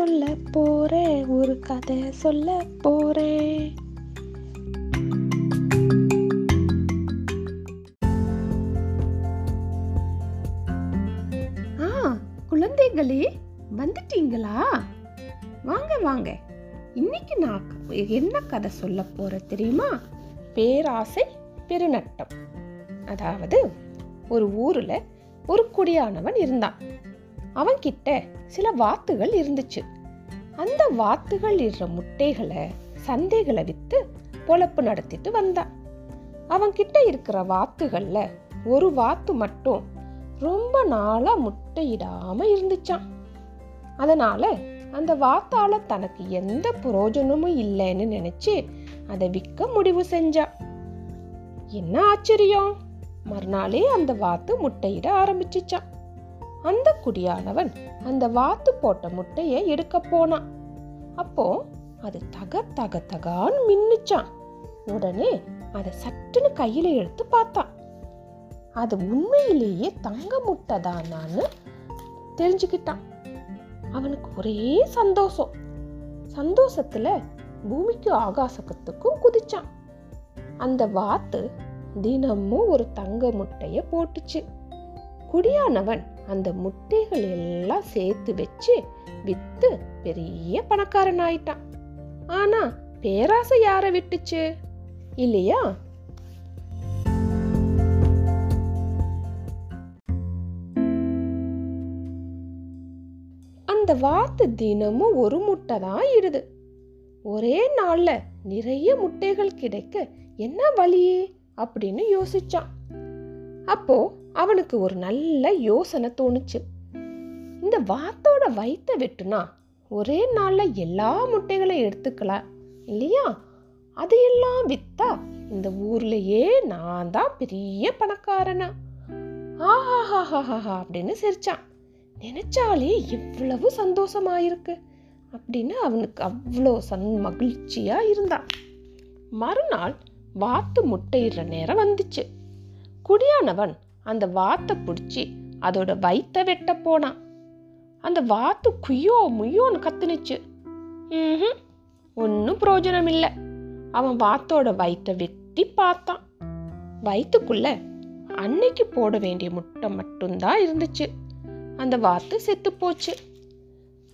சொல்ல போறேன் ஒரு கதை சொல்ல போறேன். ஆ குழந்தைகளே வந்துட்டீங்களா? வாங்க வாங்க. இன்னைக்கு நான் என்ன கதை சொல்ல போறேன் தெரியுமா? பேராசை பெருநட்டம். அதாவது ஒரு ஊர்ல ஒரு குடியானவன் இருந்தான். அவன்கிட்ட சில வாத்துகள் இருந்துச்சு. அந்த வாத்துகள் இடுற முட்டைகளை சந்தைகளை விற்று பொழப்பு நடத்திட்டு வந்தான் அவன்கிட்ட இருக்கிற வாத்துகளில் ஒரு வாத்து மட்டும் ரொம்ப நாளா முட்டையிடாம இருந்துச்சான் அதனால அந்த வாத்தால தனக்கு எந்த புரோஜனமும் இல்லைன்னு நினைச்சு அதை விற்க முடிவு செஞ்சான் என்ன ஆச்சரியம்? மறுநாளே அந்த வாத்து முட்டையிட ஆரம்பிச்சிச்சான் அந்த குடியானவன் அந்த வாத்து போட்ட முட்டையை எடுக்க போனான். அப்போ அது தக தக தகான்னு மின்னுச்சான். உடனே அதை சட்டுன்னு கையில எடுத்து பார்த்தான். அது உண்மையிலேயே தங்க முட்டை தானான்னு தெரிஞ்சுக்கிட்டான். அவனுக்கு ஒரே சந்தோஷம். சந்தோஷத்துல பூமிக்கும் ஆகாசத்துக்கும் குதிச்சான். அந்த வாத்து தினமும் ஒரு தங்க முட்டைய போட்டுச்சு. குடியானவன் அந்த முட்டைகள் எல்லாம் சேர்த்து வச்சு வித்து பெரிய பணக்காரன் ஆயிட்டான் ஆனா பேராசை யார விட்டுச்சு? இல்லையா? அந்த வாத்து தினமும் ஒரு முட்டை தான் இடுது. ஒரே நாள்ல நிறைய முட்டைகள் கிடைக்க என்ன வழி? அப்படின்னு யோசிச்சான். அப்போ அவனுக்கு ஒரு நல்ல யோசனை தோணுச்சு. இந்த வாத்தோட வயித்தை வெட்டுனா ஒரே நாள்ல எல்லா முட்டைகளையும் எடுத்துக்கலாம் இல்லையா? அதையெல்லாம் வித்தா இந்த ஊர்லயே நான் தான் பெரிய பணக்காரனா? ஆஹாஹாஹாஹா அப்படின்னு சிரிச்சான். நினைச்சாலே எவ்வளவு சந்தோஷமாயிருக்கு அப்படின்னு அவனுக்கு அவ்வளோ சந் மகிழ்ச்சியா இருந்தான். மறுநாள் வாத்து முட்டையிடுற நேரம் வந்துச்சு. குடியானவன் அந்த வாத்தை பிடிச்சி அதோட வயித்தை வெட்ட போனான். அந்த வாத்து குய்யோ முய்யோன்னு கத்துனுச்சு. ம் ஒன்றும் பிரயோஜனம் இல்லை அவன் வாத்தோட வயிற்ற வெட்டி பார்த்தான். வயிற்றுக்குள்ள அன்னைக்கு போட வேண்டிய முட்டை மட்டும்தான் இருந்துச்சு. அந்த வாத்து செத்து போச்சு.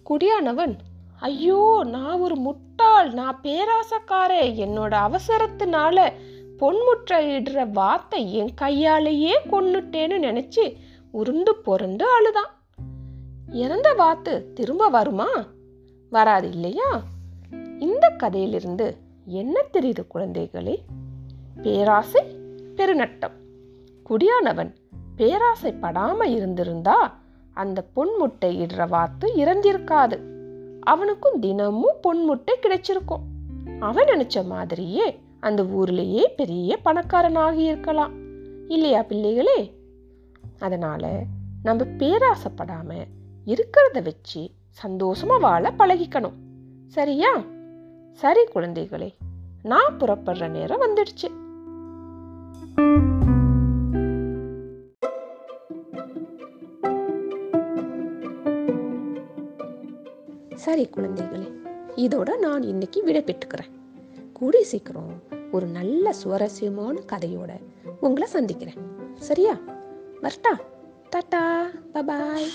குடியானவன் ஐயோ நான் ஒரு முட்டாள் நான் பேராசக்காரே என்னோட அவசரத்தினால பொன்முட்டை வார்த்தை வாத்தை என் கையாலேயே கொன்னுட்டேன்னு நினைச்சு உருண்டு பொருண்டு அழுதான். இறந்த வாத்து திரும்ப வருமா? வராது இல்லையா? இந்த கதையிலிருந்து என்ன தெரியுது குழந்தைகளே? பேராசை பெருநட்டம். குடியானவன் பேராசை படாமல் இருந்திருந்தா அந்த பொன்முட்டை இடுற வாத்து இறந்திருக்காது. அவனுக்கும் தினமும் பொன்முட்டை கிடைச்சிருக்கும். அவன் நினைச்ச மாதிரியே அந்த ஊர்லேயே பெரிய பணக்காரனாகி இருக்கலாம். இல்லையா பிள்ளைகளே? அதனால் நம்ம பேராசைப்படாமல் இருக்கிறத வச்சு சந்தோஷமாக வாழ பழகிக்கணும். சரியா? சரி குழந்தைகளே நான் புறப்படுற நேரம் வந்துடுச்சு. சரி குழந்தைகளே இதோட நான் இன்னைக்கு விடை பெற்றுக்கிறேன். கூடி சீக்கிரம் ஒரு நல்ல சுவாரஸ்யமான கதையோட உங்களை சந்திக்கிறேன். சரியா? வரட்டா. டாட்டா. பபாய்